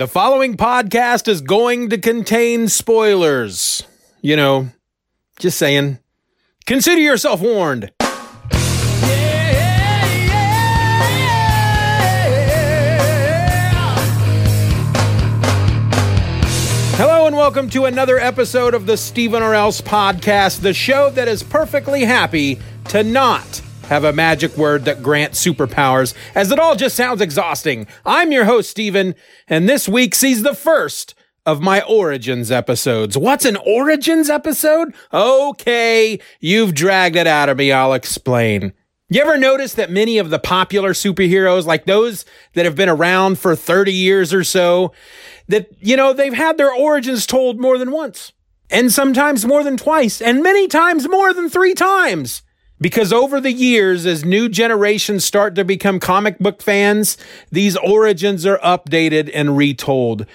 The following podcast is going to contain spoilers. You know, just saying. Consider yourself warned. Hello and welcome to another episode of the Stephen or Else podcast, the show that is perfectly happy to not have a magic word that grants superpowers, as it all just sounds exhausting. I'm your host, Stephen, and this week sees the first of my Origins episodes. What's an Origins episode? Okay, you've dragged it out of me. I'll explain. You ever notice that many of the popular superheroes, like those that have been around for 30 years or so, that, you know, they've had their origins told more than once, and sometimes more than twice, and many times more than three times? Because over the years, as new generations start to become comic book fans, these origins are updated and retold.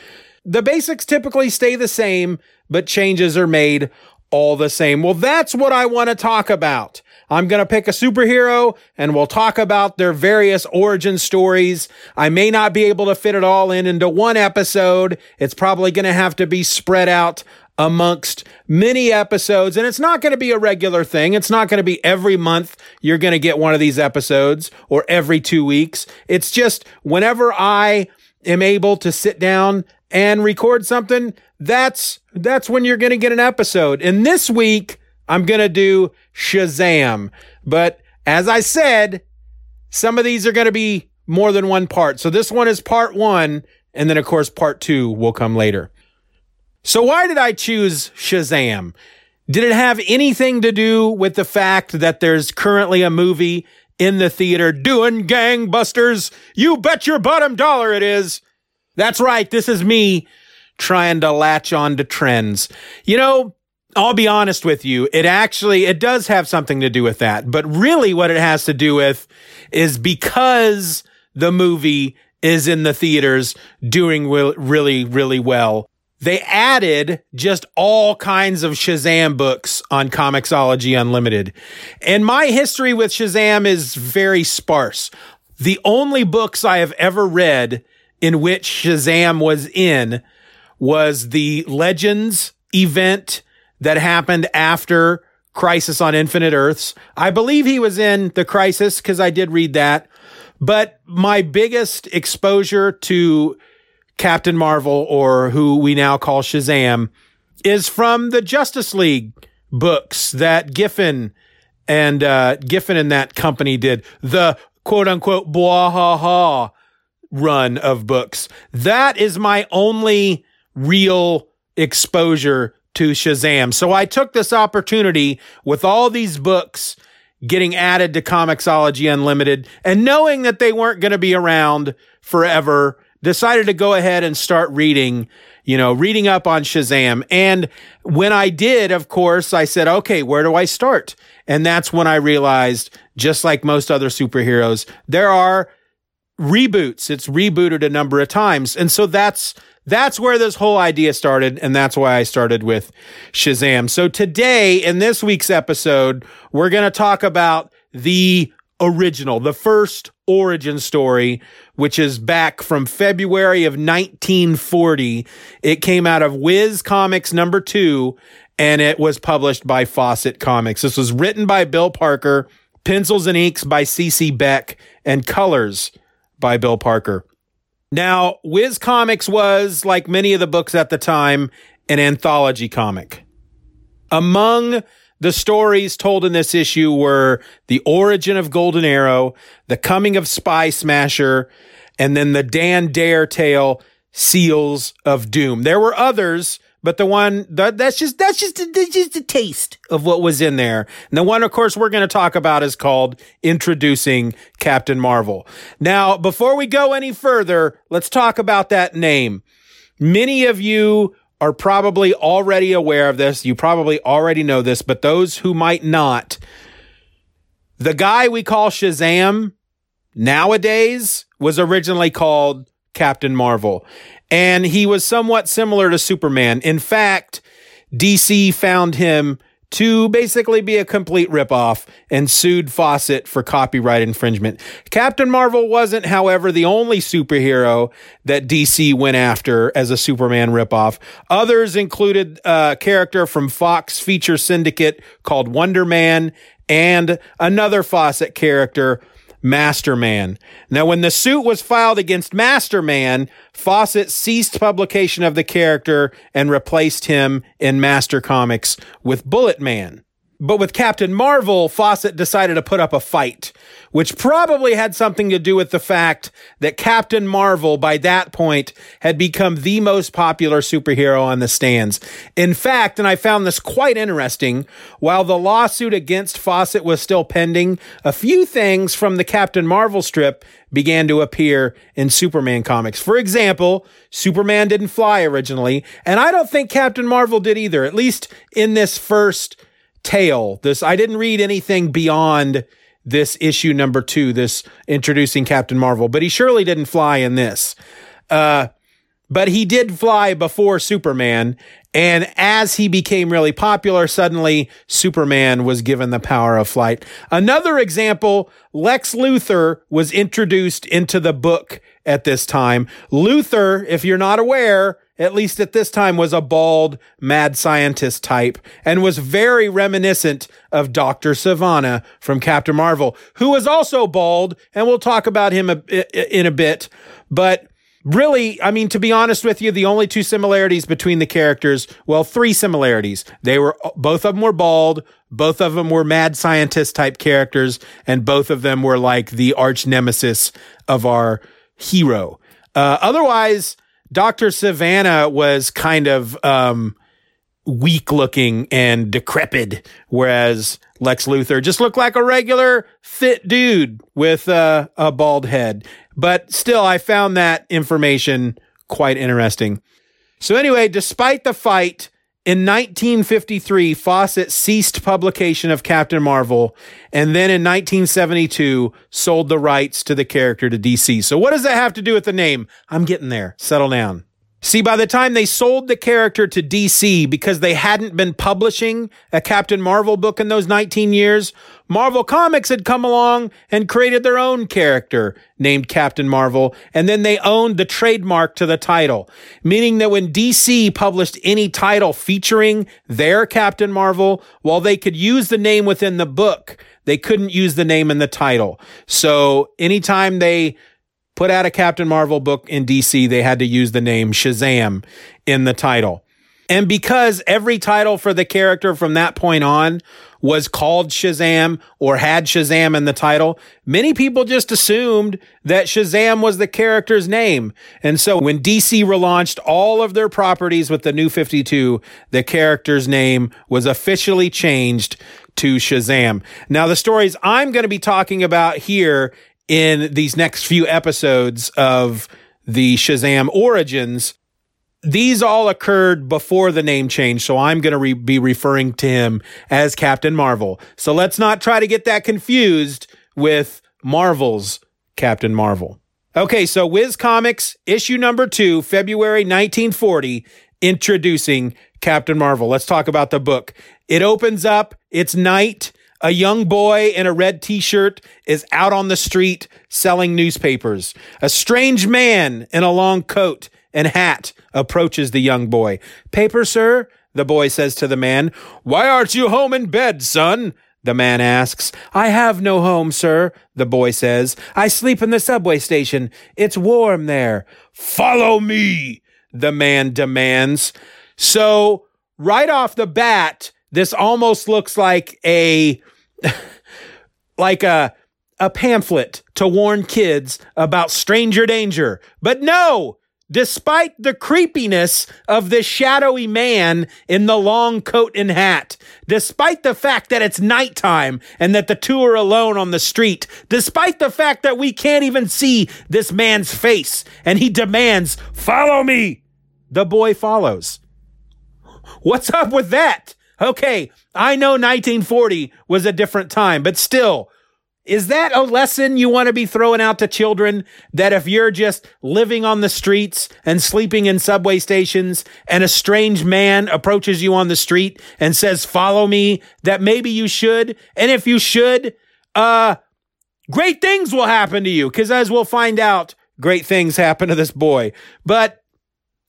The basics typically stay the same, but changes are made all the same. Well, that's what I want to talk about. I'm going to pick a superhero and we'll talk about their various origin stories. I may not be able to fit it all in into one episode. It's probably going to have to be spread out amongst many episodes. And it's not going to be a regular thing. It's not going to be every month you're going to get one of these episodes or every two weeks. It's just whenever I am able to sit down and record something, that's, that's when you're going to get an episode. And this week, I'm going to do Shazam. But as I said, some of these are going to be more than one part. So this one is part one. And then, of course, part two will come later. So why did I choose Shazam? Did it have anything to do with the fact that there's currently a movie in the theater doing gangbusters? You bet your bottom dollar it is. That's right. This is me trying to latch on to trends. You know, I'll be honest with you. It actually, it does have something to do with that. But really what it has to do with is because the movie is in the theaters doing really, really well they added just all kinds of Shazam books on Comixology Unlimited. And my history with Shazam is very sparse. The only books I have ever read in which Shazam was in was the Legends event that happened after Crisis on Infinite Earths. I believe he was in the Crisis because I did read that. But my biggest exposure to Captain Marvel or who we now call Shazam is from the Justice League books that Giffen and uh, Giffen and that company did. The quote unquote blah ha ha run of books. That is my only real exposure to Shazam. So I took this opportunity with all these books getting added to Comixology Unlimited and knowing that they weren't going to be around forever decided to go ahead and start reading, you know, reading up on Shazam. And when I did, of course, I said, okay, where do I start? And that's when I realized, just like most other superheroes, there are reboots. It's rebooted a number of times. And so that's, that's where this whole idea started. And that's why I started with Shazam. So today in this week's episode, we're going to talk about the original, the first origin story, which is back from February of 1940. It came out of Whiz Comics number two, and it was published by Fawcett Comics. This was written by Bill Parker, pencils and inks by C.C. Beck, and colors by Bill Parker. Now, Whiz Comics was, like many of the books at the time, an anthology comic. Among the stories told in this issue were the origin of Golden Arrow, the coming of Spy Smasher, and then the Dan Dare tale, Seals of Doom. There were others, but the one that, that's just that's just that's just a taste of what was in there. And the one, of course, we're going to talk about is called Introducing Captain Marvel. Now, before we go any further, let's talk about that name. Many of you are probably already aware of this. You probably already know this, but those who might not, the guy we call Shazam nowadays was originally called Captain Marvel. And he was somewhat similar to Superman. In fact, DC found him to basically be a complete ripoff and sued Fawcett for copyright infringement. Captain Marvel wasn't, however, the only superhero that DC went after as a Superman ripoff. Others included a character from Fox feature syndicate called Wonder Man and another Fawcett character Masterman. Now, when the suit was filed against Masterman, Fawcett ceased publication of the character and replaced him in Master Comics with Bullet Man. But with Captain Marvel, Fawcett decided to put up a fight, which probably had something to do with the fact that Captain Marvel, by that point, had become the most popular superhero on the stands. In fact, and I found this quite interesting, while the lawsuit against Fawcett was still pending, a few things from the Captain Marvel strip began to appear in Superman comics. For example, Superman didn't fly originally, and I don't think Captain Marvel did either, at least in this first tale. This I didn't read anything beyond this issue number two, this introducing Captain Marvel, but he surely didn't fly in this. Uh, but he did fly before Superman. And as he became really popular, suddenly Superman was given the power of flight. Another example, Lex Luthor was introduced into the book at this time. Luthor, if you're not aware, at least at this time, was a bald, mad scientist type and was very reminiscent of Dr. Sivana from Captain Marvel, who was also bald, and we'll talk about him a, in a bit. But really, I mean, to be honest with you, the only two similarities between the characters, well, three similarities. They were, both of them were bald, both of them were mad scientist type characters, and both of them were like the arch nemesis of our hero. Uh, otherwise, Dr. Sivana was kind of um, weak looking and decrepit, whereas Lex Luthor just looked like a regular fit dude with uh, a bald head. But still, I found that information quite interesting. So, anyway, despite the fight, in 1953, Fawcett ceased publication of Captain Marvel, and then in 1972 sold the rights to the character to DC. So, what does that have to do with the name? I'm getting there. Settle down. See, by the time they sold the character to DC because they hadn't been publishing a Captain Marvel book in those 19 years, Marvel Comics had come along and created their own character named Captain Marvel, and then they owned the trademark to the title, meaning that when DC published any title featuring their Captain Marvel, while they could use the name within the book, they couldn't use the name in the title. So anytime they put out a Captain Marvel book in DC, they had to use the name Shazam in the title. And because every title for the character from that point on was called Shazam or had Shazam in the title, many people just assumed that Shazam was the character's name. And so when DC relaunched all of their properties with the new 52, the character's name was officially changed to Shazam. Now, the stories I'm going to be talking about here in these next few episodes of the Shazam origins, these all occurred before the name change. So I'm going to re- be referring to him as Captain Marvel. So let's not try to get that confused with Marvel's Captain Marvel. Okay, so Whiz Comics, issue number two, February 1940, introducing Captain Marvel. Let's talk about the book. It opens up, it's night. A young boy in a red t shirt is out on the street selling newspapers. A strange man in a long coat and hat approaches the young boy. Paper, sir? The boy says to the man. Why aren't you home in bed, son? The man asks. I have no home, sir, the boy says. I sleep in the subway station. It's warm there. Follow me, the man demands. So, right off the bat, this almost looks like a like a a pamphlet to warn kids about stranger danger. But no, despite the creepiness of this shadowy man in the long coat and hat, despite the fact that it's nighttime and that the two are alone on the street, despite the fact that we can't even see this man's face and he demands, follow me. The boy follows. What's up with that? Okay, I know 1940 was a different time, but still, Is that a lesson you want to be throwing out to children? That if you're just living on the streets and sleeping in subway stations and a strange man approaches you on the street and says, follow me, that maybe you should. And if you should, uh, great things will happen to you. Cause as we'll find out, great things happen to this boy. But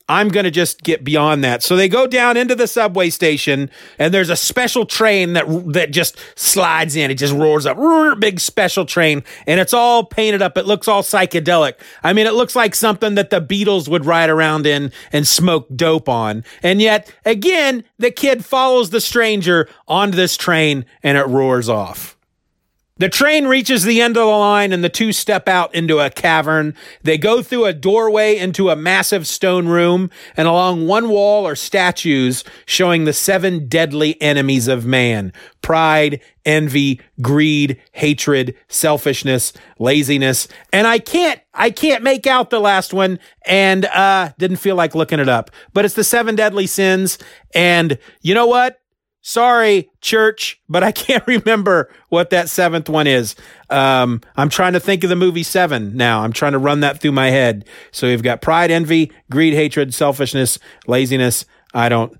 I'm going to just get beyond that. So they go down into the subway station and there's a special train that that just slides in. It just roars up. Big special train and it's all painted up. It looks all psychedelic. I mean, it looks like something that the Beatles would ride around in and smoke dope on. And yet again, the kid follows the stranger onto this train and it roars off. The train reaches the end of the line and the two step out into a cavern. They go through a doorway into a massive stone room and along one wall are statues showing the seven deadly enemies of man. Pride, envy, greed, hatred, selfishness, laziness. And I can't, I can't make out the last one and, uh, didn't feel like looking it up, but it's the seven deadly sins. And you know what? Sorry, church, but I can't remember what that seventh one is. Um, I'm trying to think of the movie Seven now. I'm trying to run that through my head. So we've got pride, envy, greed, hatred, selfishness, laziness. I don't,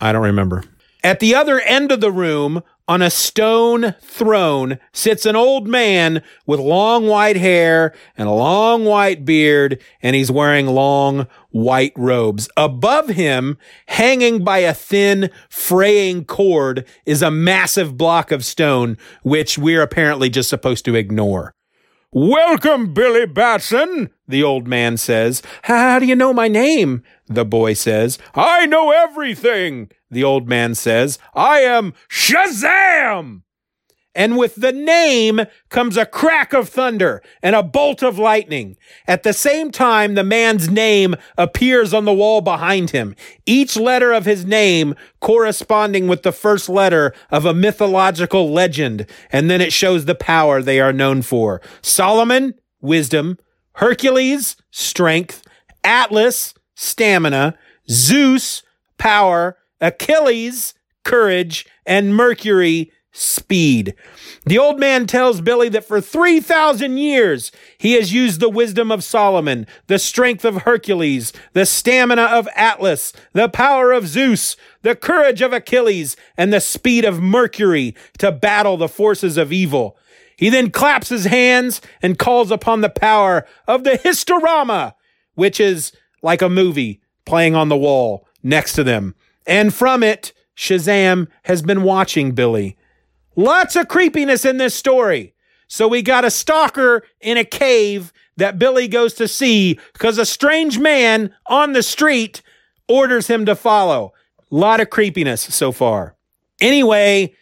I don't remember. At the other end of the room on a stone throne sits an old man with long white hair and a long white beard, and he's wearing long white robes. Above him, hanging by a thin, fraying cord, is a massive block of stone, which we're apparently just supposed to ignore. Welcome, Billy Batson, the old man says. How do you know my name? The boy says. I know everything, the old man says, I am Shazam! And with the name comes a crack of thunder and a bolt of lightning. At the same time, the man's name appears on the wall behind him, each letter of his name corresponding with the first letter of a mythological legend. And then it shows the power they are known for. Solomon, wisdom. Hercules, strength. Atlas, stamina. Zeus, power. Achilles, courage, and Mercury, speed. The old man tells Billy that for 3,000 years he has used the wisdom of Solomon, the strength of Hercules, the stamina of Atlas, the power of Zeus, the courage of Achilles, and the speed of Mercury to battle the forces of evil. He then claps his hands and calls upon the power of the Historama, which is like a movie playing on the wall next to them. And from it, Shazam has been watching Billy. Lots of creepiness in this story. So we got a stalker in a cave that Billy goes to see because a strange man on the street orders him to follow. A lot of creepiness so far. Anyway,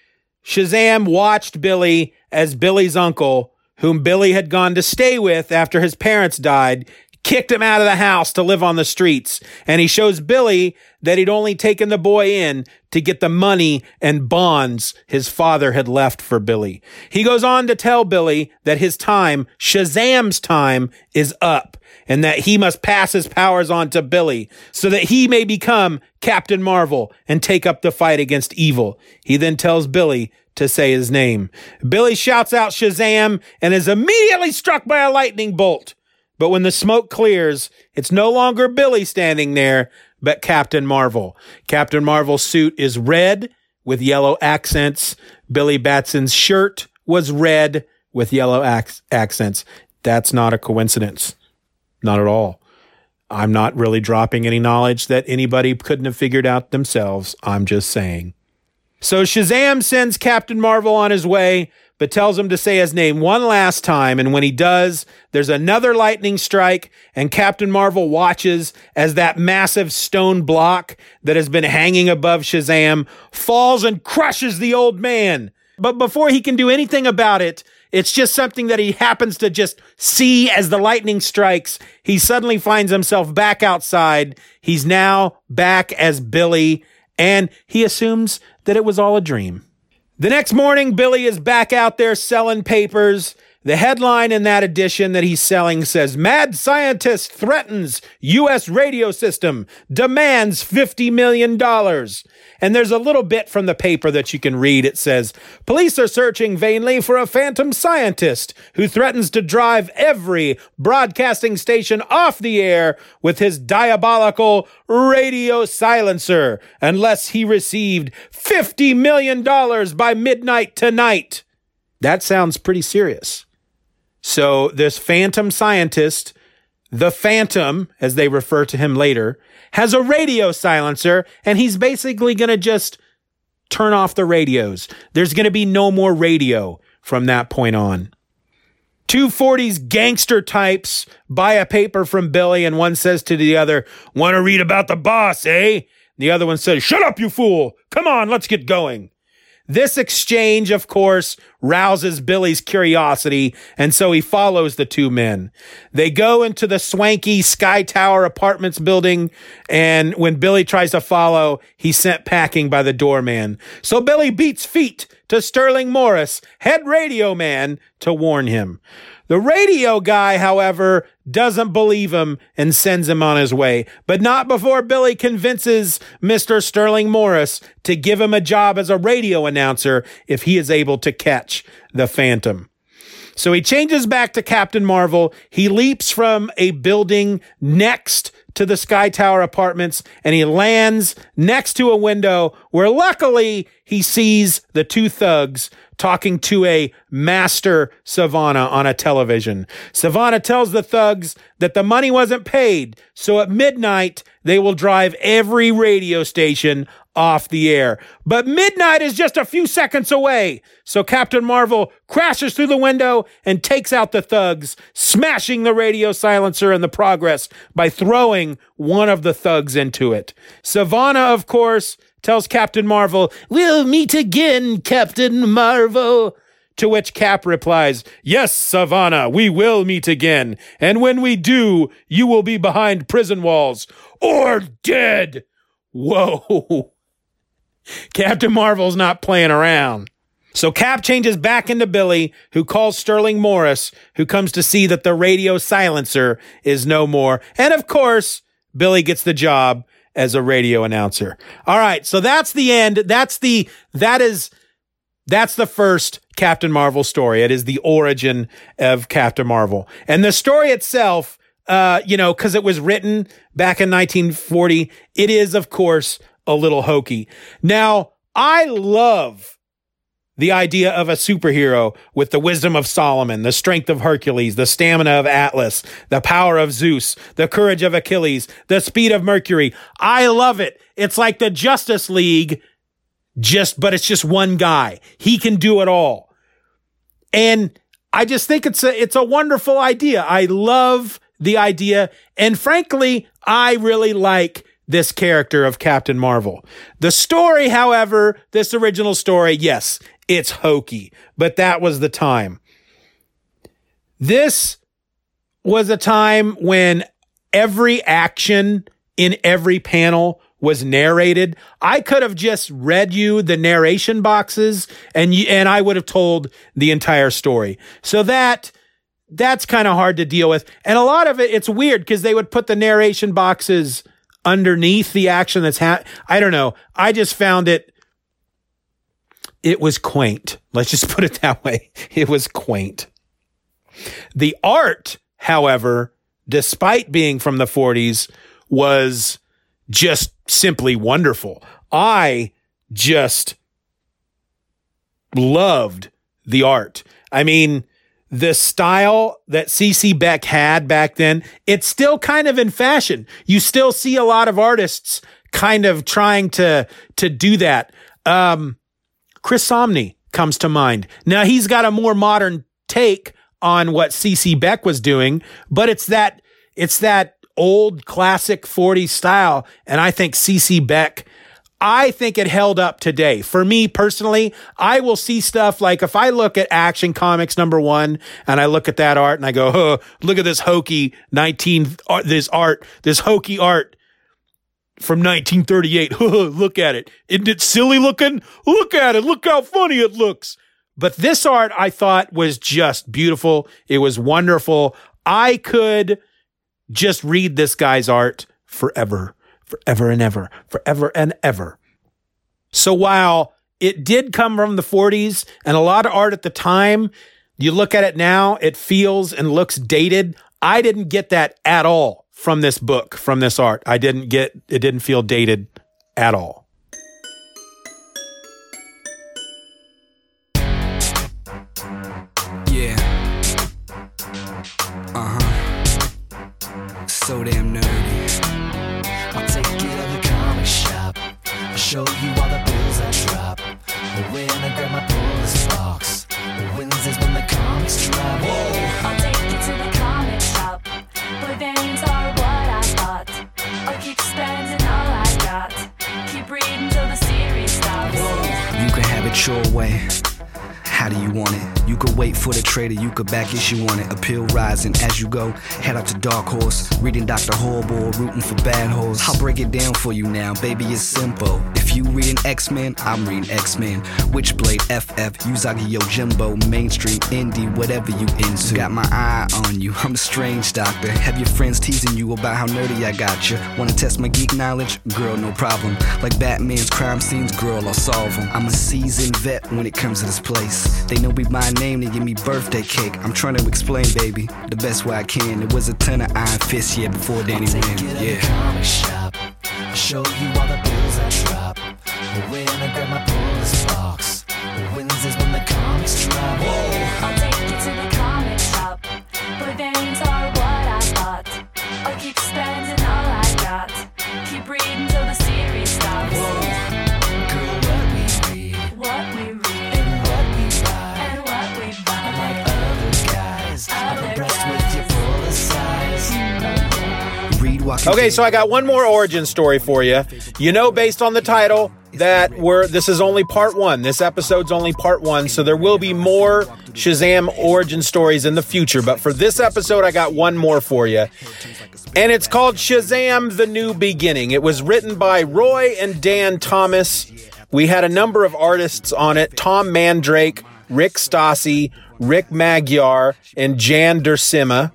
Shazam watched Billy as Billy's uncle, whom Billy had gone to stay with after his parents died, kicked him out of the house to live on the streets. And he shows Billy that he'd only taken the boy in to get the money and bonds his father had left for Billy. He goes on to tell Billy that his time, Shazam's time, is up and that he must pass his powers on to Billy so that he may become Captain Marvel and take up the fight against evil. He then tells Billy to say his name. Billy shouts out Shazam and is immediately struck by a lightning bolt. But when the smoke clears, it's no longer Billy standing there, but Captain Marvel. Captain Marvel's suit is red with yellow accents. Billy Batson's shirt was red with yellow ac- accents. That's not a coincidence. Not at all. I'm not really dropping any knowledge that anybody couldn't have figured out themselves. I'm just saying. So Shazam sends Captain Marvel on his way but tells him to say his name one last time. And when he does, there's another lightning strike, and Captain Marvel watches as that massive stone block that has been hanging above Shazam falls and crushes the old man. But before he can do anything about it, it's just something that he happens to just see as the lightning strikes. He suddenly finds himself back outside. He's now back as Billy, and he assumes that it was all a dream. The next morning, Billy is back out there selling papers. The headline in that edition that he's selling says Mad Scientist threatens U.S. radio system, demands $50 million. And there's a little bit from the paper that you can read. It says Police are searching vainly for a phantom scientist who threatens to drive every broadcasting station off the air with his diabolical radio silencer unless he received $50 million by midnight tonight. That sounds pretty serious. So this phantom scientist, the phantom, as they refer to him later, has a radio silencer and he's basically going to just turn off the radios. There's going to be no more radio from that point on. 240s gangster types buy a paper from Billy and one says to the other, Want to read about the boss, eh? The other one says, Shut up, you fool. Come on, let's get going. This exchange, of course, rouses Billy's curiosity, and so he follows the two men. They go into the swanky Sky Tower Apartments building, and when Billy tries to follow, he's sent packing by the doorman. So Billy beats feet to Sterling Morris, head radio man, to warn him. The radio guy, however, doesn't believe him and sends him on his way, but not before Billy convinces Mr. Sterling Morris to give him a job as a radio announcer if he is able to catch the Phantom. So he changes back to Captain Marvel. He leaps from a building next to the Sky Tower apartments and he lands next to a window where luckily he sees the two thugs talking to a master Sivana on a television. Sivana tells the thugs that the money wasn't paid, so at midnight they will drive every radio station off the air. But midnight is just a few seconds away. So Captain Marvel crashes through the window and takes out the thugs, smashing the radio silencer in the progress by throwing one of the thugs into it. Sivana, of course, tells Captain Marvel, We'll meet again, Captain Marvel. To which Cap replies, Yes, Sivana, we will meet again. And when we do, you will be behind prison walls or dead. Whoa. Captain Marvel's not playing around. So Cap changes back into Billy, who calls Sterling Morris, who comes to see that the radio silencer is no more. And of course, Billy gets the job as a radio announcer. All right. So that's the end. That's the, that is, that's the first Captain Marvel story. It is the origin of Captain Marvel. And the story itself, uh, you know, cause it was written back in 1940, it is, of course, a little hokey. Now, I love the idea of a superhero with the wisdom of Solomon, the strength of Hercules, the stamina of Atlas, the power of Zeus, the courage of Achilles, the speed of Mercury. I love it. It's like the Justice League, just, but it's just one guy. He can do it all. And I just think it's a, it's a wonderful idea. I love the idea. And frankly, I really like this character of Captain Marvel. The story, however, this original story, yes, it's hokey, but that was the time. This was a time when every action in every panel was narrated. I could have just read you the narration boxes and you, and I would have told the entire story. So that that's kind of hard to deal with. And a lot of it it's weird because they would put the narration boxes underneath the action that's ha- I don't know. I just found it it was quaint. Let's just put it that way. It was quaint. The art, however, despite being from the 40s, was just simply wonderful. I just loved the art. I mean, the style that CC Beck had back then, it's still kind of in fashion. You still see a lot of artists kind of trying to to do that. Um, Chris Samnee comes to mind. Now he's got a more modern take on what CC Beck was doing, but it's that it's that old classic 40s style and I think CC Beck I think it held up today. For me personally, I will see stuff like if I look at Action Comics number one and I look at that art and I go, oh, look at this hokey 19, art, this art, this hokey art from 1938. look at it. Isn't it silly looking? Look at it. Look how funny it looks. But this art I thought was just beautiful. It was wonderful. I could just read this guy's art forever, forever and ever, forever and ever. So while it did come from the 40s and a lot of art at the time, you look at it now, it feels and looks dated. I didn't get that at all from this book, from this art. I didn't get, it didn't feel dated at all. Yeah. Uh huh. So damn When I grab my pullers box. Wednesdays when the comics drop. Whoa. I'll take you to the comic shop. Where variants are what I bought. I'll keep spending all I got. Keep reading till the series stops. You can have it your way. How do you want it? Could wait for the trader, you could back issue on it. Appeal rising as you go. Head out to Dark Horse, reading Dr. Horrible, rooting for bad hoes. I'll break it down for you now, baby, it's simple. If you reading X Men, I'm reading X Men. Witchblade, FF, Usagi Yojimbo, mainstream, indie, whatever you into. Got my eye on you, I'm a strange doctor. Have your friends teasing you about how nerdy I got you. Wanna test my geek knowledge? Girl, no problem. Like Batman's crime scenes, girl, I'll solve them. I'm a seasoned vet when it comes to this place. They know me by name, they give me birthday cake. I'm trying to explain, baby, the best way I can. It was a ton of iron fists, yeah, before Danny Take Win. you to the Yeah. comic shop. I'll show you all the bills I drop. When I grab my pullers box. Wednesdays when the comics drop. Whoa. I'll take you to the comic shop. Where variants are what I bought. I'll keep spending all I got. Keep reading Okay, so I got one more origin story for you. You know, based on the title, that we're this is only part one. This episode's only part one, so there will be more Shazam origin stories in the future. But for this episode, I got one more for you. And it's called Shazam The New Beginning. It was written by Roy and Dann Thomas. We had a number of artists on it Tom Mandrake, Rick Stasi, Rick Magyar, and Jan Duursema.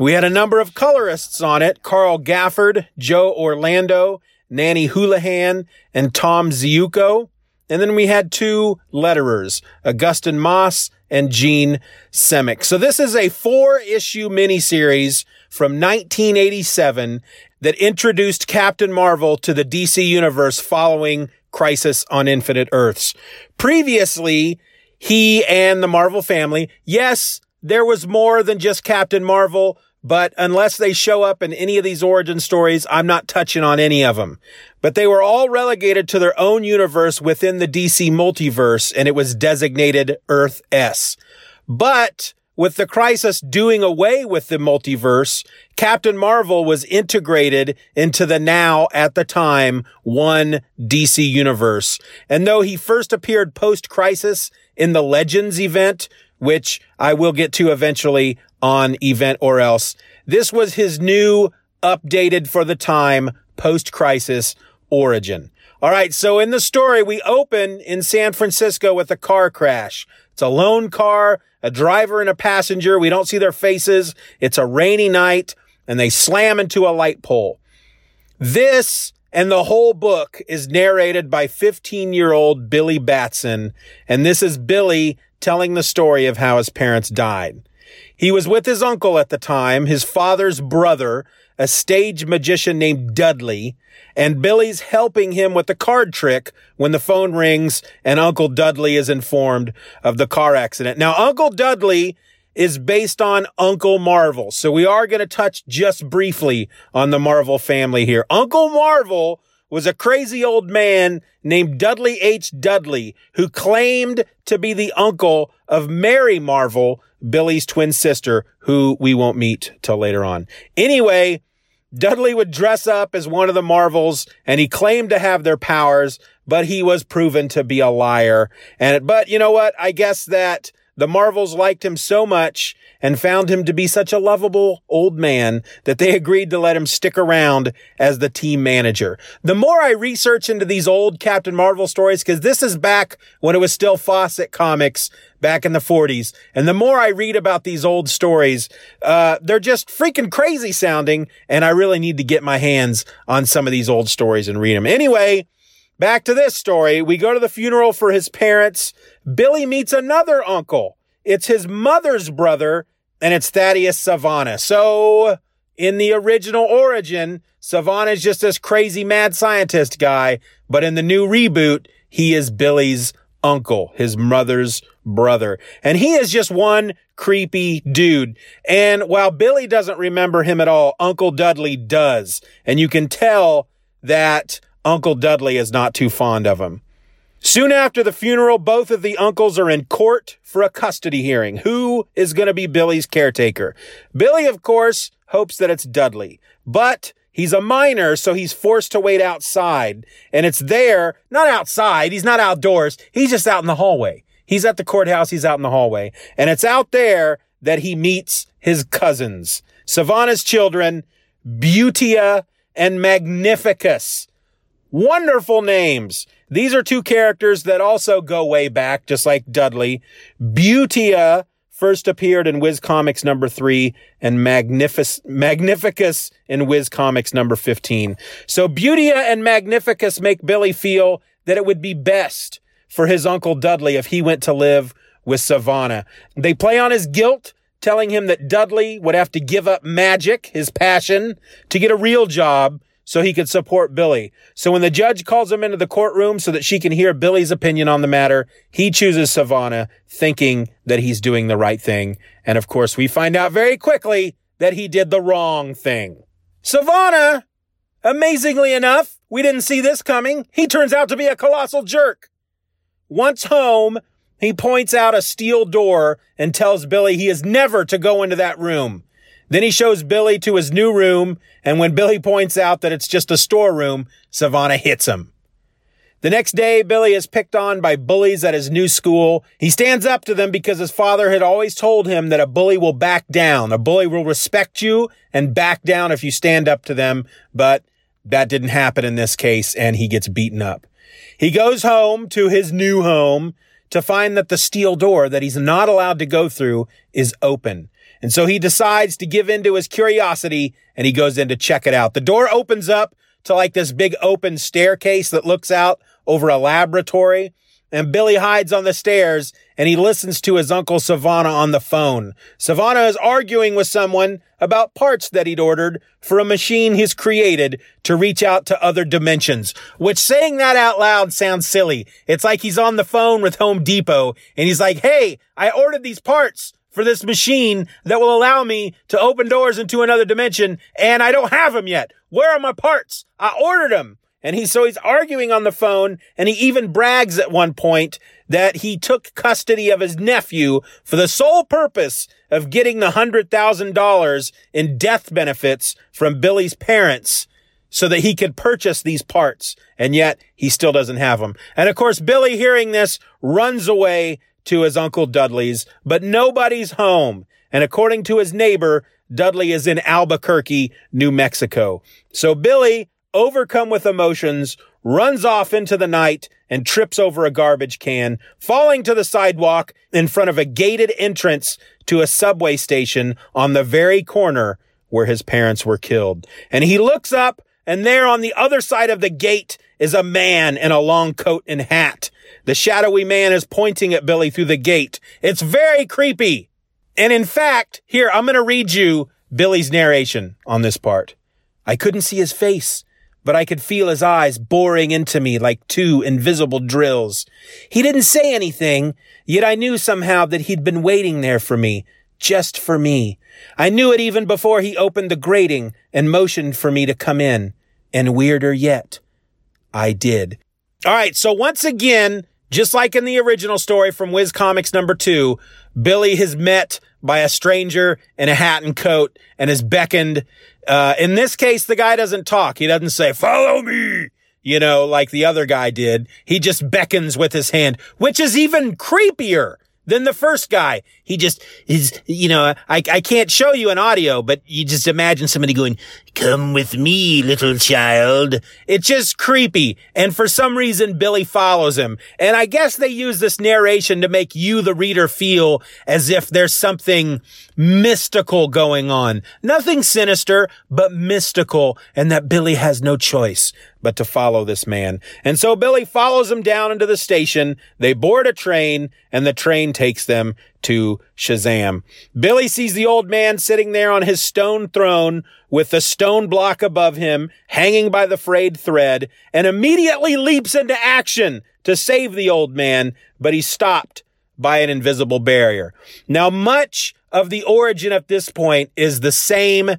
We had a number of colorists on it Carl Gafford, Joe Orlando, Nanny Houlihan, and Tom Ziuko. And then we had two letterers, Augustin Moss and Gene Semick. So this is a four issue miniseries from 1987 that introduced Captain Marvel to the DC universe following Crisis on Infinite Earths. Previously, he and the Marvel family, yes, there was more than just Captain Marvel, but unless they show up in any of these origin stories, I'm not touching on any of them. But they were all relegated to their own universe within the DC multiverse, and it was designated Earth S. But with the crisis doing away with the multiverse, Captain Marvel was integrated into the now, at the time, one DC universe. And though he first appeared post-crisis in the Legends event, which I will get to eventually on Event or Else, this was his new, updated for the time, post-crisis origin. All right. So in the story, we open in San Francisco with a car crash. It's a lone car, a driver and a passenger. We don't see their faces. It's a rainy night and they slam into a light pole. This and the whole book is narrated by 15 year old Billy Batson. And this is Billy telling the story of how his parents died. He was with his uncle at the time, his father's brother, a stage magician named Dudley, and Billy's helping him with the card trick when the phone rings and Uncle Dudley is informed of the car accident. Now, Uncle Dudley is based on Uncle Marvel. So we are going to touch just briefly on the Marvel family here. Uncle Marvel was a crazy old man named Dudley H. Dudley who claimed to be the uncle of Mary Marvel, Billy's twin sister, who we won't meet till later on. Anyway, Dudley would dress up as one of the Marvels and he claimed to have their powers, but he was proven to be a liar. And, but you know what? I guess that the Marvels liked him so much and found him to be such a lovable old man that they agreed to let him stick around as the team manager. The more I research into these old Captain Marvel stories, because this is back when it was still Fawcett Comics back in the 40s, and the more I read about these old stories, uh, they're just freaking crazy sounding, and I really need to get my hands on some of these old stories and read them. Anyway, Back to this story. We go to the funeral for his parents. Billy meets another uncle. It's his mother's brother, and it's Thaddeus Sivana. So, in the original origin, Sivana is just this crazy mad scientist guy, but in the new reboot, he is Billy's uncle, his mother's brother. And he is just one creepy dude. And while Billy doesn't remember him at all, Uncle Dudley does. And you can tell that Uncle Dudley is not too fond of him. Soon after the funeral, both of the uncles are in court for a custody hearing. Who is going to be Billy's caretaker? Billy, of course, hopes that it's Dudley, but he's a minor, so he's forced to wait outside. And it's there, not outside. He's not outdoors. He's just out in the hallway. He's at the courthouse. He's out in the hallway. And it's out there that he meets his cousins, Sivana's children, Beautia and Magnificus. Wonderful names. These are two characters that also go way back, just like Dudley. Beautia first appeared in Whiz Comics number three and Magnific- Magnificus in Whiz Comics number 15. So Beautia and Magnificus make Billy feel that it would be best for his uncle Dudley if he went to live with Sivana. They play on his guilt, telling him that Dudley would have to give up magic, his passion, to get a real job so he could support Billy. So when the judge calls him into the courtroom so that she can hear Billy's opinion on the matter, he chooses Sivana thinking that he's doing the right thing. And of course, we find out very quickly that he did the wrong thing. Sivana, amazingly enough, we didn't see this coming. He turns out to be a colossal jerk. Once home, he points out a steel door and tells Billy he is never to go into that room. Then he shows Billy to his new room, and when Billy points out that it's just a storeroom, Sivana hits him. The next day, Billy is picked on by bullies at his new school. He stands up to them because his father had always told him that a bully will back down. A bully will respect you and back down if you stand up to them, but that didn't happen in this case, and he gets beaten up. He goes home to his new home to find that the steel door that he's not allowed to go through is open. And so he decides to give in to his curiosity and he goes in to check it out. The door opens up to like this big open staircase that looks out over a laboratory. And Billy hides on the stairs and he listens to his uncle Sivana on the phone. Sivana is arguing with someone about parts that he'd ordered for a machine he's created to reach out to other dimensions, which saying that out loud sounds silly. It's like he's on the phone with Home Depot and he's like, Hey, I ordered these parts for this machine that will allow me to open doors into another dimension and I don't have them yet. Where are my parts? I ordered them. And he, so he's arguing on the phone and he even brags at one point that he took custody of his nephew for the sole purpose of getting the hundred thousand dollars in death benefits from Billy's parents so that he could purchase these parts. And yet he still doesn't have them. And of course, Billy hearing this runs away to his uncle Dudley's, but nobody's home. And according to his neighbor, Dudley is in Albuquerque, New Mexico. So Billy, overcome with emotions, runs off into the night and trips over a garbage can, falling to the sidewalk in front of a gated entrance to a subway station on the very corner where his parents were killed. And he looks up and there on the other side of the gate is a man in a long coat and hat. The shadowy man is pointing at Billy through the gate. It's very creepy. And in fact, here, I'm going to read you Billy's narration on this part. I couldn't see his face, but I could feel his eyes boring into me like two invisible drills. He didn't say anything, yet I knew somehow that he'd been waiting there for me, just for me. I knew it even before he opened the grating and motioned for me to come in. And weirder yet, I did. All right. So once again, just like in the original story from Whiz Comics number two, Billy is met by a stranger in a hat and coat and is beckoned. Uh, in this case, the guy doesn't talk. He doesn't say, follow me, you know, like the other guy did. He just beckons with his hand, which is even creepier than the first guy. He just is, you know, I, I can't show you an audio, but you just imagine somebody going, come with me, little child. It's just creepy. And for some reason, Billy follows him. And I guess they use this narration to make you, the reader, feel as if there's something mystical going on. Nothing sinister, but mystical. And that Billy has no choice but to follow this man. And so Billy follows him down into the station. They board a train and the train takes them to Shazam. Billy sees the old man sitting there on his stone throne with the stone block above him hanging by the frayed thread and immediately leaps into action to save the old man, but he's stopped by an invisible barrier. Now, much of the origin at this point is the same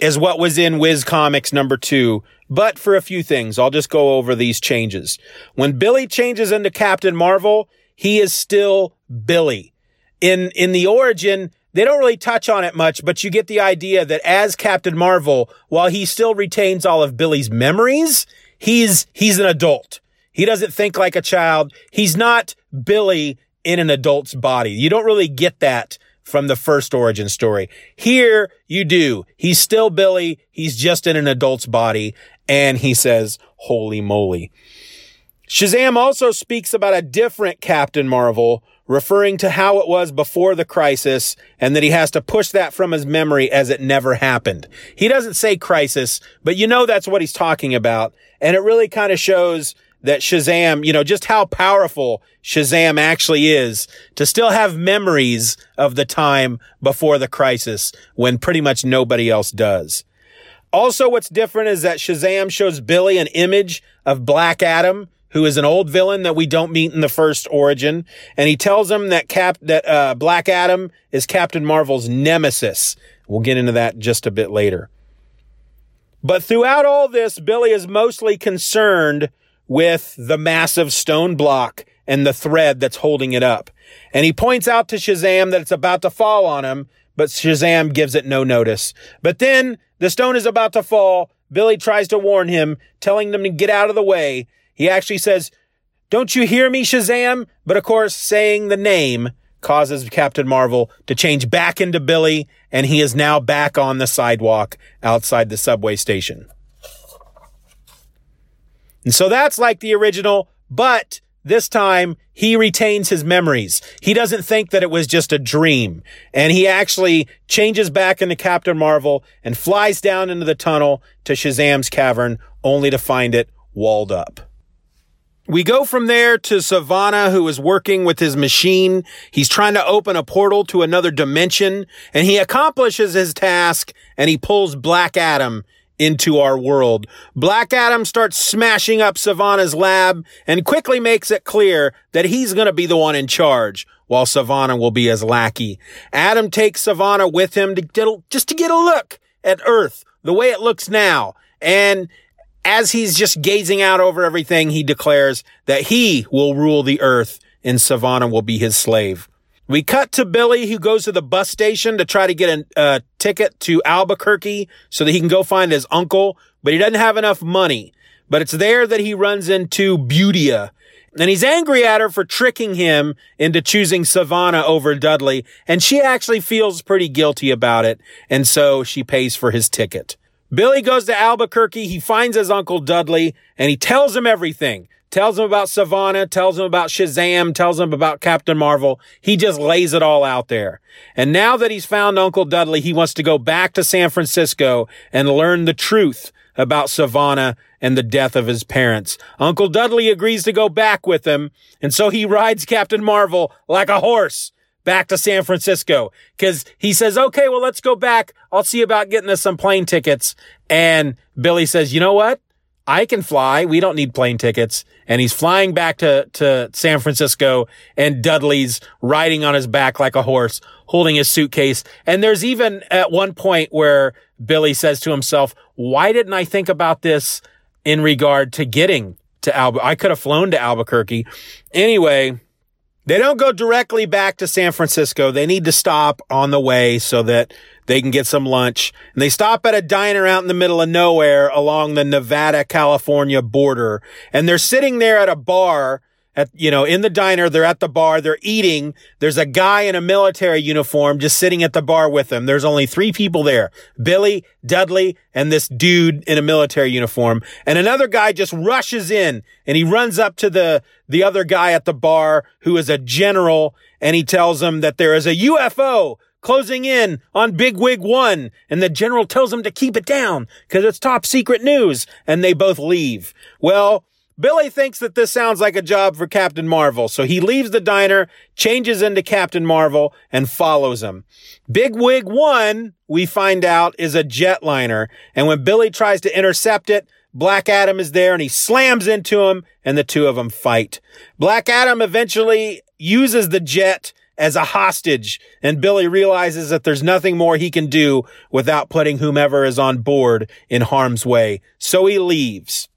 as what was in Whiz Comics number two, but for a few things. I'll just go over these changes. When Billy changes into Captain Marvel, he is still Billy. In, in the origin, they don't really touch on it much, but you get the idea that as Captain Marvel, while he still retains all of Billy's memories, he's, he's an adult. He doesn't think like a child. He's not Billy in an adult's body. You don't really get that from the first origin story. Here you do. He's still Billy. He's just in an adult's body. And he says, holy moly. Shazam also speaks about a different Captain Marvel, referring to how it was before the crisis and that he has to push that from his memory as it never happened. He doesn't say crisis, but you know that's what he's talking about. And it really kind of shows that Shazam, you know, just how powerful Shazam actually is to still have memories of the time before the crisis when pretty much nobody else does. Also, what's different is that Shazam shows Billy an image of Black Adam, who is an old villain that we don't meet in the first origin. And he tells him that Cap, that, uh, Black Adam is Captain Marvel's nemesis. We'll get into that just a bit later. But throughout all this, Billy is mostly concerned with the massive stone block and the thread that's holding it up. And he points out to Shazam that it's about to fall on him, but Shazam gives it no notice. But then the stone is about to fall. Billy tries to warn him, telling them to get out of the way. He actually says, don't you hear me, Shazam? But of course, saying the name causes Captain Marvel to change back into Billy, and he is now back on the sidewalk outside the subway station. And so that's like the original, but this time he retains his memories. He doesn't think that it was just a dream. And he actually changes back into Captain Marvel and flies down into the tunnel to Shazam's cavern only to find it walled up. We go from there to Sivana, who is working with his machine. He's trying to open a portal to another dimension and he accomplishes his task and he pulls Black Adam into our world. Black Adam starts smashing up Sivana's lab and quickly makes it clear that he's going to be the one in charge while Sivana will be his lackey. Adam takes Sivana with him to get, just to get a look at Earth, the way it looks now. And as he's just gazing out over everything, he declares that he will rule the Earth and Sivana will be his slave. We cut to Billy who goes to the bus station to try to get a, a ticket to Albuquerque so that he can go find his uncle, but he doesn't have enough money. But it's there that he runs into Beautia. And he's angry at her for tricking him into choosing Sivana over Dudley. And she actually feels pretty guilty about it. And so she pays for his ticket. Billy goes to Albuquerque. He finds his uncle Dudley and he tells him everything tells him about Sivana, tells him about Shazam, tells him about Captain Marvel. He just lays it all out there. And now that he's found Uncle Dudley, he wants to go back to San Francisco and learn the truth about Sivana and the death of his parents. Uncle Dudley agrees to go back with him, and so he rides Captain Marvel like a horse back to San Francisco because he says, okay, well, let's go back. I'll see about getting us some plane tickets. And Billy says, you know what? I can fly. We don't need plane tickets. And he's flying back to, to San Francisco and Dudley's riding on his back like a horse, holding his suitcase. And there's even at one point where Billy says to himself, why didn't I think about this in regard to getting to Albuquerque? I could have flown to Albuquerque. Anyway, they don't go directly back to San Francisco. They need to stop on the way so that they can get some lunch. And they stop at a diner out in the middle of nowhere along the Nevada, California border. And they're sitting there at a bar at, you know, in the diner. They're at the bar. They're eating. There's a guy in a military uniform just sitting at the bar with them. There's only three people there. Billy, Dudley, and this dude in a military uniform. And another guy just rushes in and he runs up to the, the other guy at the bar who is a general and he tells him that there is a UFO closing in on Big Wig One. And the general tells him to keep it down because it's top secret news. And they both leave. Well, Billy thinks that this sounds like a job for Captain Marvel. So he leaves the diner, changes into Captain Marvel and follows him. Big Wig One, we find out is a jetliner. And when Billy tries to intercept it, Black Adam is there and he slams into him and the two of them fight. Black Adam eventually uses the jet as a hostage and Billy realizes that there's nothing more he can do without putting whomever is on board in harm's way. So he leaves.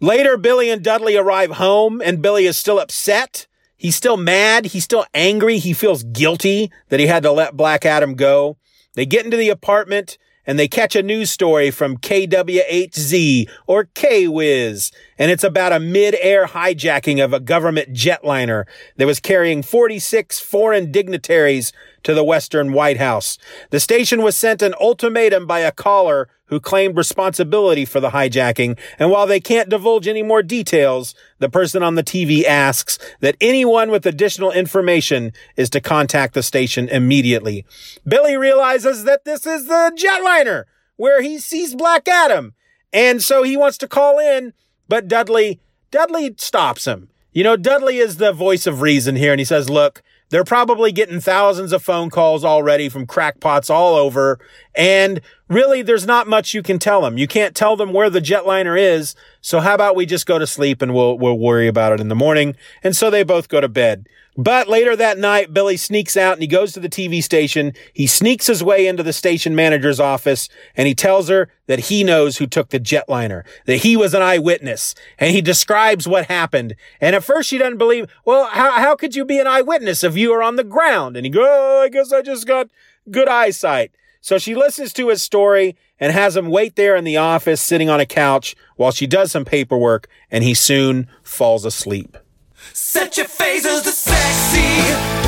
Later, Billy and Dudley arrive home and Billy is still upset. He's still mad. He's still angry. He feels guilty that he had to let Black Adam go. They get into the apartment and they catch a news story from KWHZ or K-Wiz. And it's about a mid-air hijacking of a government jetliner that was carrying 46 foreign dignitaries to the Western White House. The station was sent an ultimatum by a caller who claimed responsibility for the hijacking. And while they can't divulge any more details, the person on the TV asks that anyone with additional information is to contact the station immediately. Billy realizes that this is the jetliner where he sees Black Adam. And so he wants to call in, but Dudley, Dudley stops him. You know, Dudley is the voice of reason here. And he says, look, they're probably getting thousands of phone calls already from crackpots all over. And really, there's not much you can tell them. You can't tell them where the jetliner is. So how about we just go to sleep and we'll, we'll worry about it in the morning. And so they both go to bed. But later that night, Billy sneaks out and he goes to the TV station. He sneaks his way into the station manager's office and he tells her that he knows who took the jetliner, that he was an eyewitness and he describes what happened. And at first she doesn't believe, well, how, how could you be an eyewitness if you were on the ground? And he goes, oh, I guess I just got good eyesight. So she listens to his story and has him wait there in the office sitting on a couch while she does some paperwork and he soon falls asleep. Set your phasers to sexy.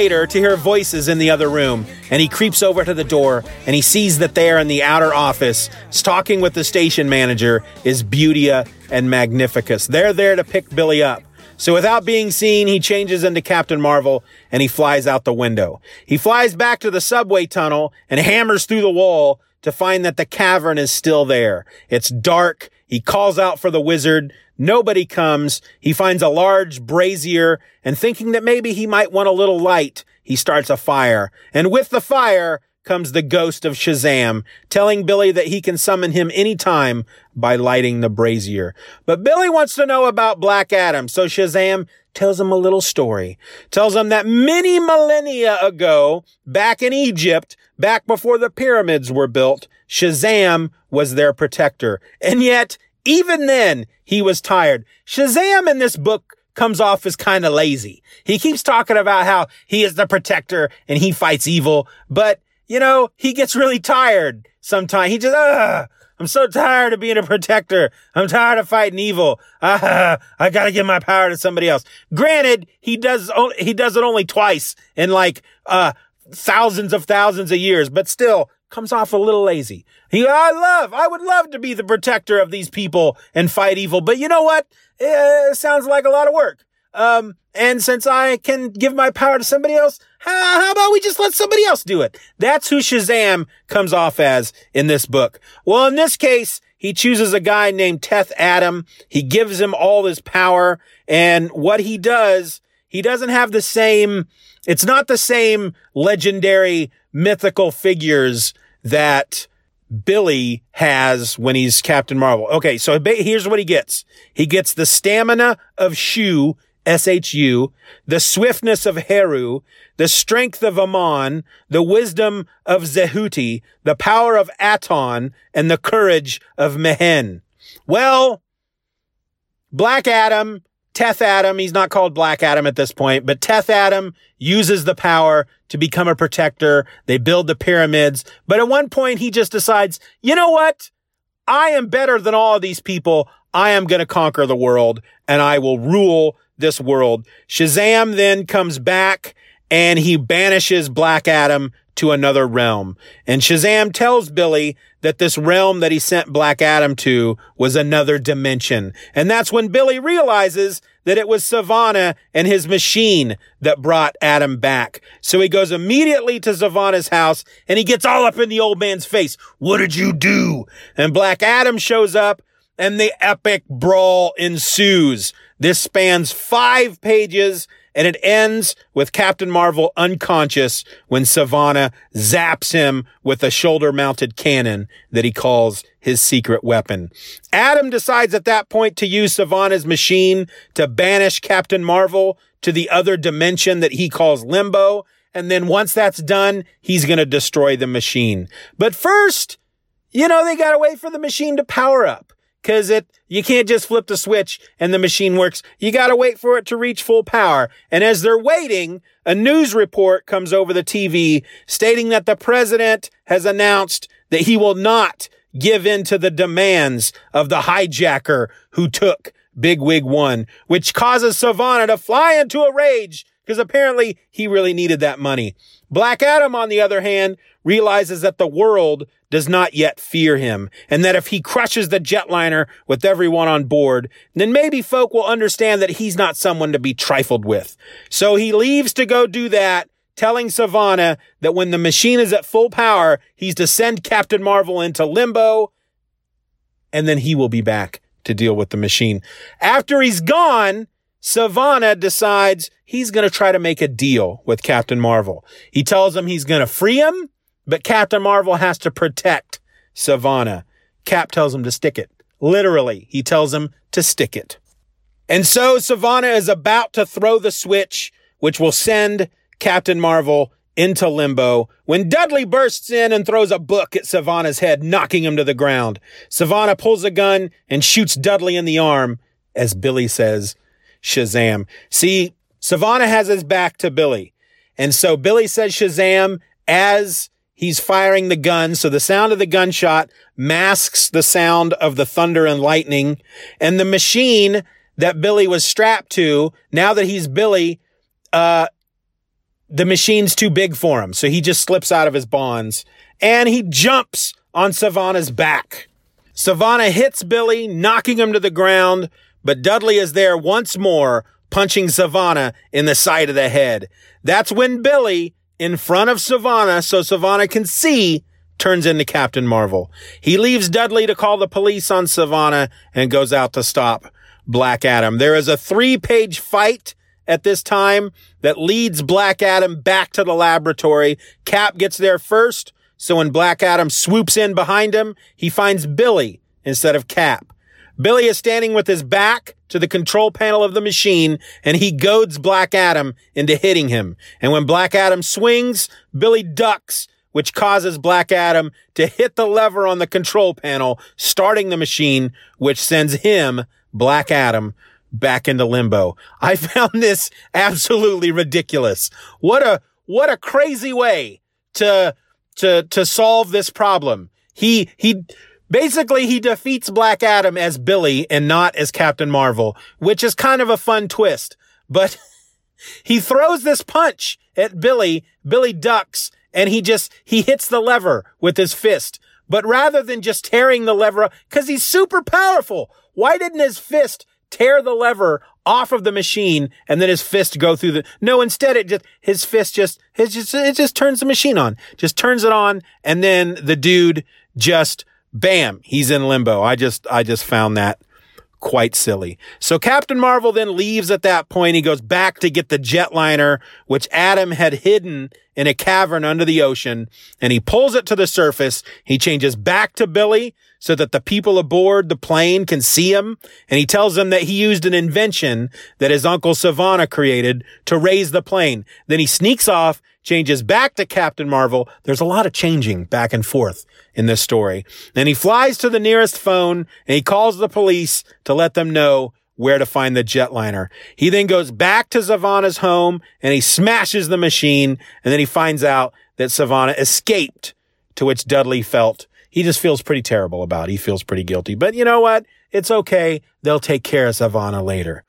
Later to hear voices in the other room, and he creeps over to the door and he sees that there in the outer office, talking with the station manager, is Beautia and Magnificus. They're there to pick Billy up. So without being seen, he changes into Captain Marvel and he flies out the window. He flies back to the subway tunnel and hammers through the wall to find that the cavern is still there. It's dark. He calls out for the wizard. Nobody comes. He finds a large brazier and thinking that maybe he might want a little light, he starts a fire. And with the fire comes the ghost of Shazam, telling Billy that he can summon him anytime by lighting the brazier. But Billy wants to know about Black Adam, so Shazam tells him a little story. Tells him that many millennia ago, back in Egypt, back before the pyramids were built, Shazam was their protector. And yet, even then, he was tired. Shazam in this book comes off as kind of lazy. He keeps talking about how he is the protector and he fights evil, but you know, he gets really tired sometimes. He just, ah, I'm so tired of being a protector. I'm tired of fighting evil. Ah, I gotta give my power to somebody else. Granted, he does, he does it only twice in like, uh, thousands of thousands of years, but still comes off a little lazy. He, I love, I would love to be the protector of these people and fight evil, but you know what? It sounds like a lot of work. Um, and since I can give my power to somebody else, how, how about we just let somebody else do it? That's who Shazam comes off as in this book. Well, in this case, he chooses a guy named Teth Adam. He gives him all his power. And what he does, he doesn't have the same, it's not the same legendary mythical figures that Billy has when he's Captain Marvel. Okay. So here's what he gets. He gets the stamina of Shu, S-H-U, the swiftness of Heru, the strength of Amon, the wisdom of Zehuti, the power of Aton, and the courage of Mehen. Well, Black Adam, Teth Adam, he's not called Black Adam at this point, but Teth Adam uses the power to become a protector. They build the pyramids. But at one point, he just decides, you know what? I am better than all of these people. I am going to conquer the world and I will rule this world. Shazam then comes back and he banishes Black Adam to another realm. And Shazam tells Billy that this realm that he sent Black Adam to was another dimension. And that's when Billy realizes that it was Sivana and his machine that brought Adam back. So he goes immediately to Sivana's house and he gets all up in the old man's face. What did you do? And Black Adam shows up and the epic brawl ensues. This spans five pages and it ends with Captain Marvel unconscious when Sivana zaps him with a shoulder mounted cannon that he calls his secret weapon. Adam decides at that point to use Sivana's machine to banish Captain Marvel to the other dimension that he calls limbo. And then once that's done, he's going to destroy the machine. But first, you know, they got to wait for the machine to power up. Cause it, you can't just flip the switch and the machine works. You gotta wait for it to reach full power. And as they're waiting, a news report comes over the TV stating that the president has announced that he will not give in to the demands of the hijacker who took Big Wig One, which causes Sivana to fly into a rage because apparently he really needed that money. Black Adam, on the other hand, realizes that the world does not yet fear him and that if he crushes the jetliner with everyone on board, then maybe folk will understand that he's not someone to be trifled with. So he leaves to go do that, telling Sivana that when the machine is at full power, he's to send Captain Marvel into limbo and then he will be back to deal with the machine. After he's gone, Sivana decides he's going to try to make a deal with Captain Marvel. He tells him he's going to free him, but Captain Marvel has to protect Sivana. Cap tells him to stick it. Literally, he tells him to stick it. And so Sivana is about to throw the switch, which will send Captain Marvel into limbo when Dudley bursts in and throws a book at Sivana's head, knocking him to the ground. Sivana pulls a gun and shoots Dudley in the arm, as Billy says, Shazam. See, Sivana has his back to Billy. And so Billy says Shazam as he's firing the gun. So the sound of the gunshot masks the sound of the thunder and lightning. And the machine that Billy was strapped to, now that he's Billy, uh, the machine's too big for him. So he just slips out of his bonds and he jumps on Sivana's back. Sivana hits Billy, knocking him to the ground, but Dudley is there once more, punching Sivana in the side of the head. That's when Billy, in front of Sivana, so Sivana can see, turns into Captain Marvel. He leaves Dudley to call the police on Sivana and goes out to stop Black Adam. There is a three page fight at this time that leads Black Adam back to the laboratory. Cap gets there first. So when Black Adam swoops in behind him, he finds Billy instead of Cap. Billy is standing with his back to the control panel of the machine and he goads Black Adam into hitting him. And when Black Adam swings, Billy ducks, which causes Black Adam to hit the lever on the control panel, starting the machine, which sends him, Black Adam, back into limbo. I found this absolutely ridiculous. What a, what a crazy way to, to, to solve this problem. He, he, basically he defeats Black Adam as Billy and not as Captain Marvel, which is kind of a fun twist. But He throws this punch at Billy. Billy ducks and he just, he hits the lever with his fist. But rather than just tearing the lever, cause he's super powerful, why didn't his fist tear the lever off of the machine and then his fist go through the, no, instead it just, his fist just, his just, it just turns the machine on, just turns it on. And then the dude just, bam, he's in limbo. I just, I just found that quite silly. So Captain Marvel then leaves at that point. He goes back to get the jetliner, which Adam had hidden in a cavern under the ocean, and he pulls it to the surface. He changes back to Billy so that the people aboard the plane can see him. And he tells them that he used an invention that his uncle Sivana created to raise the plane. Then he sneaks off, changes back to Captain Marvel. There's a lot of changing back and forth in this story. Then he flies to the nearest phone and he calls the police to let them know where to find the jetliner. He then goes back to Sivana's home and he smashes the machine. And then he finds out that Sivana escaped to which Dudley felt he just feels pretty terrible about it. He feels pretty guilty, but you know what? It's okay. They'll take care of Sivana later.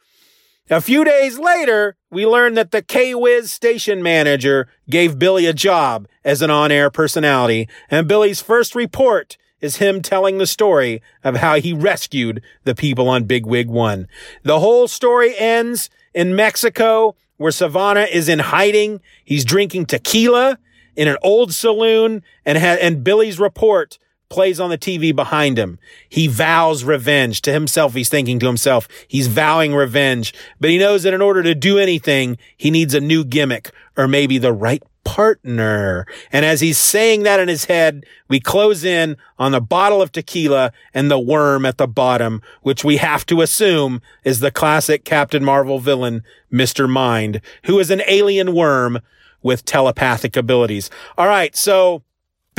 A few days later, we learn that the K-Wiz station manager gave Billy a job as an on-air personality, and Billy's first report is him telling the story of how he rescued the people on Big Wig One. The whole story ends in Mexico, where Sivana is in hiding. He's drinking tequila in an old saloon, and ha- and Billy's report plays on the TV behind him. He vows revenge to himself. He's thinking to himself, he's vowing revenge, but he knows that in order to do anything, he needs a new gimmick or maybe the right partner. And as he's saying that in his head, we close in on the bottle of tequila and the worm at the bottom, which we have to assume is the classic Captain Marvel villain, Mr. Mind, who is an alien worm with telepathic abilities. All right. So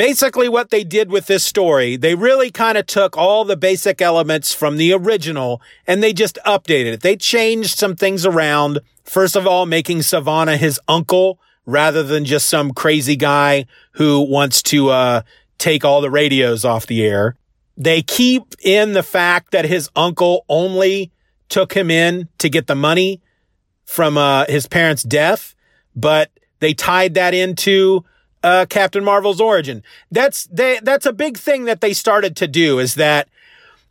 basically what they did with this story, they really kind of took all the basic elements from the original and they just updated it. They changed some things around. First of all, making Sivana his uncle rather than just some crazy guy who wants to, uh, take all the radios off the air. They keep in the fact that his uncle only took him in to get the money from, uh, his parents' death, but they tied that into uh, Captain Marvel's origin. That's they, that's a big thing that they started to do is that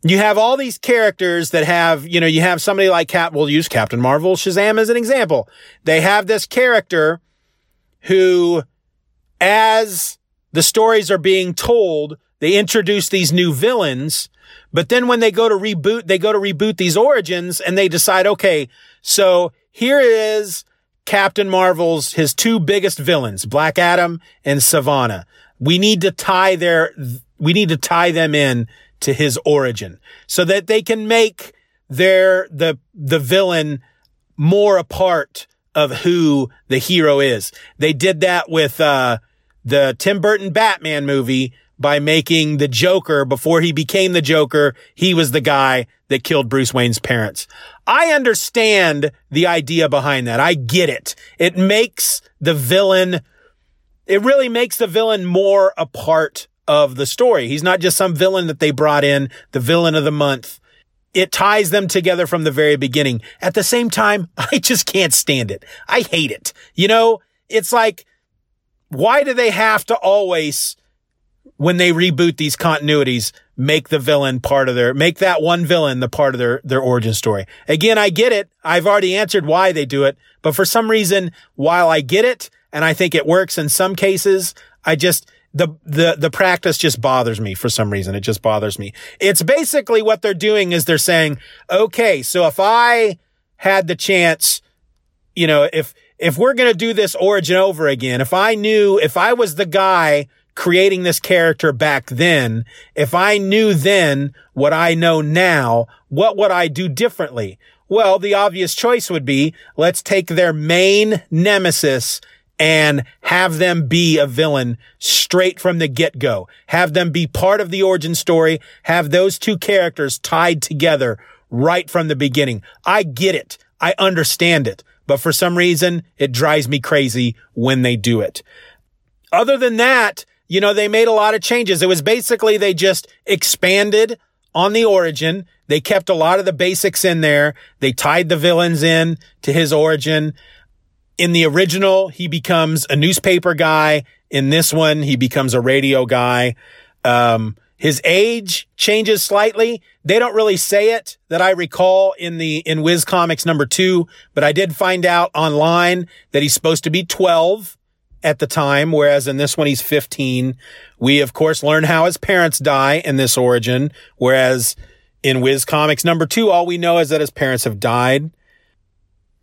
you have all these characters that have, you know, you have somebody like Cap, we'll use Captain Marvel, Shazam as an example. They have this character who, as the stories are being told, they introduce these new villains. But then when they go to reboot, they go to reboot these origins and they decide, okay, so here is Captain Marvel's, his two biggest villains, Black Adam and Sivana. We need to tie their, we need to tie them in to his origin so that they can make their, the, the villain more a part of who the hero is. They did that with, uh, the Tim Burton Batman movie by making the Joker before he became the Joker. He was the guy that killed Bruce Wayne's parents. I understand the idea behind that. I get it. It makes the villain, it really makes the villain more a part of the story. He's not just some villain that they brought in, the villain of the month. It ties them together from the very beginning. At the same time, I just can't stand it. I hate it. You know, it's like, why do they have to always when they reboot these continuities, make the villain part of their, make that one villain the part of their, their origin story. Again, I get it. I've already answered why they do it, but for some reason, while I get it and I think it works in some cases, I just, the, the, the practice just bothers me for some reason. It just bothers me. It's basically what they're doing is they're saying, okay, so if I had the chance, you know, if, if we're going to do this origin over again, if I knew, if I was the guy creating this character back then, if I knew then what I know now, what would I do differently? Well, the obvious choice would be let's take their main nemesis and have them be a villain straight from the get-go. Have them be part of the origin story. Have those two characters tied together right from the beginning. I get it. I understand it. But for some reason, it drives me crazy when they do it. Other than that, you know, they made a lot of changes. It was basically they just expanded on the origin. They kept a lot of the basics in there. They tied the villains in to his origin. in the original, he becomes a newspaper guy. In this one, he becomes a radio guy. Um, his age changes slightly. They don't really say it that I recall in the, in Whiz Comics number two, but I did find out online that he's supposed to be 12 at the time, whereas in this one he's 15. We of course learn how his parents die in this origin, whereas in Whiz Comics number two, all we know is that his parents have died.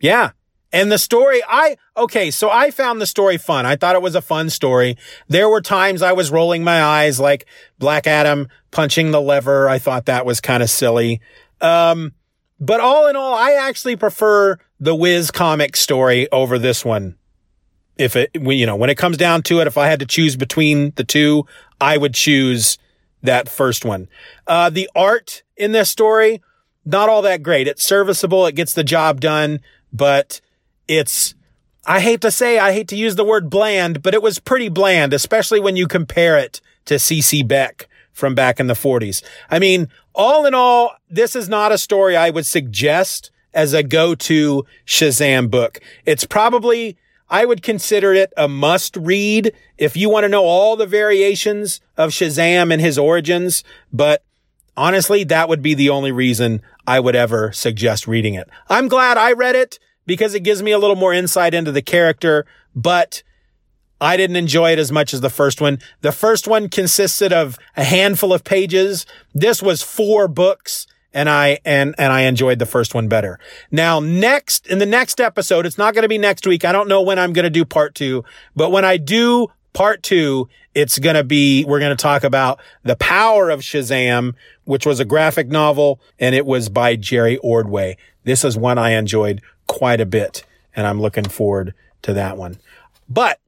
Yeah. And the story, I, okay, so I found the story fun. I thought it was a fun story. There were times I was rolling my eyes like Black Adam punching the lever. I thought that was kind of silly. Um, but all in all, I actually prefer the Whiz comic story over this one. If it, you know, when it comes down to it, if I had to choose between the two, I would choose that first one. Uh, the art in this story, not all that great. It's serviceable. It gets the job done, but it's, I hate to say, I hate to use the word bland, but it was pretty bland, especially when you compare it to CC Beck from back in the 40s. I mean, all in all, this is not a story I would suggest as a go-to Shazam book. It's probably, I would consider it a must read if you want to know all the variations of Shazam and his origins, but honestly, that would be the only reason I would ever suggest reading it. I'm glad I read it because it gives me a little more insight into the character, but I didn't enjoy it as much as the first one. The first one consisted of a handful of pages. This was four books and I, and, and I enjoyed the first one better. Now, next, in the next episode, it's not going to be next week. I don't know when I'm going to do part two, but when I do part two, it's going to be, we're going to talk about the power of Shazam, which was a graphic novel and it was by Jerry Ordway. This is one I enjoyed quite a bit and I'm looking forward to that one. But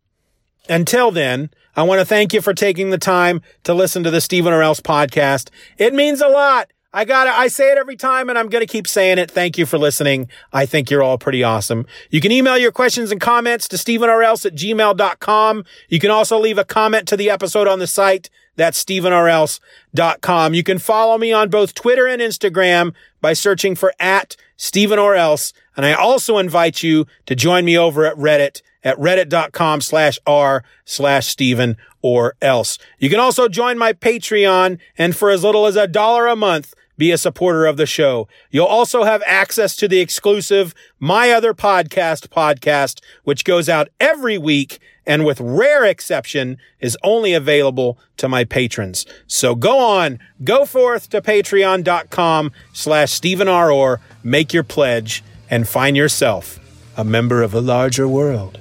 until then, I want to thank you for taking the time to listen to the Stephen or Else podcast. It means a lot. I got it. I say it every time and I'm going to keep saying it. Thank you for listening. I think you're all pretty awesome. You can email your questions and comments to stephenorelse at gmail.com. You can also leave a comment to the episode on the site. That's stephenorelse.com. You can follow me on both Twitter and Instagram by searching for at Stephen or else. And I also invite you to join me over at Reddit at reddit.com slash r slash Stephen or else. You can also join my Patreon and for as little as a dollar a month, be a supporter of the show. You'll also have access to the exclusive My Other Podcast podcast, which goes out every week and with rare exception is only available to my patrons. So go on, go forth to patreon.com slash Stephen R. Orr, make your pledge and find yourself a member of a larger world.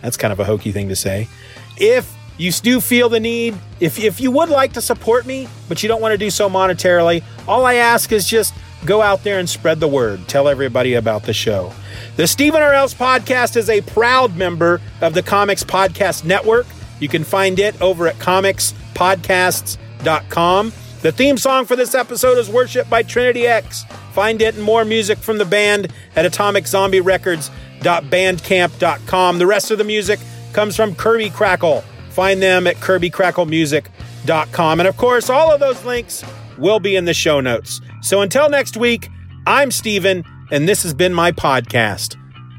That's kind of a hokey thing to say. If you do feel the need, if, if you would like to support me, but you don't want to do so monetarily, all I ask is just go out there and spread the word. Tell everybody about the show. The Stephen R. Else podcast is a proud member of the Comics Podcast Network. You can find it over at comicspodcasts.com. The theme song for this episode is Worship by Trinity X. Find it and more music from the band at atomiczombierecords.bandcamp.com. The rest of the music comes from Kirby Crackle. Find them at kirbycracklemusic.com. And of course, all of those links will be in the show notes. So until next week, I'm Steven, and this has been my podcast.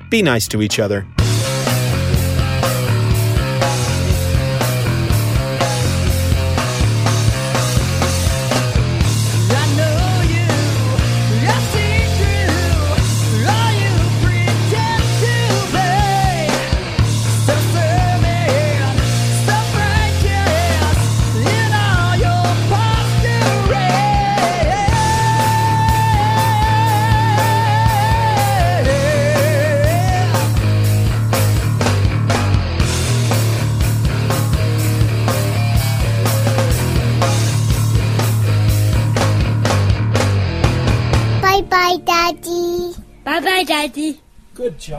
Be nice to each other. 家。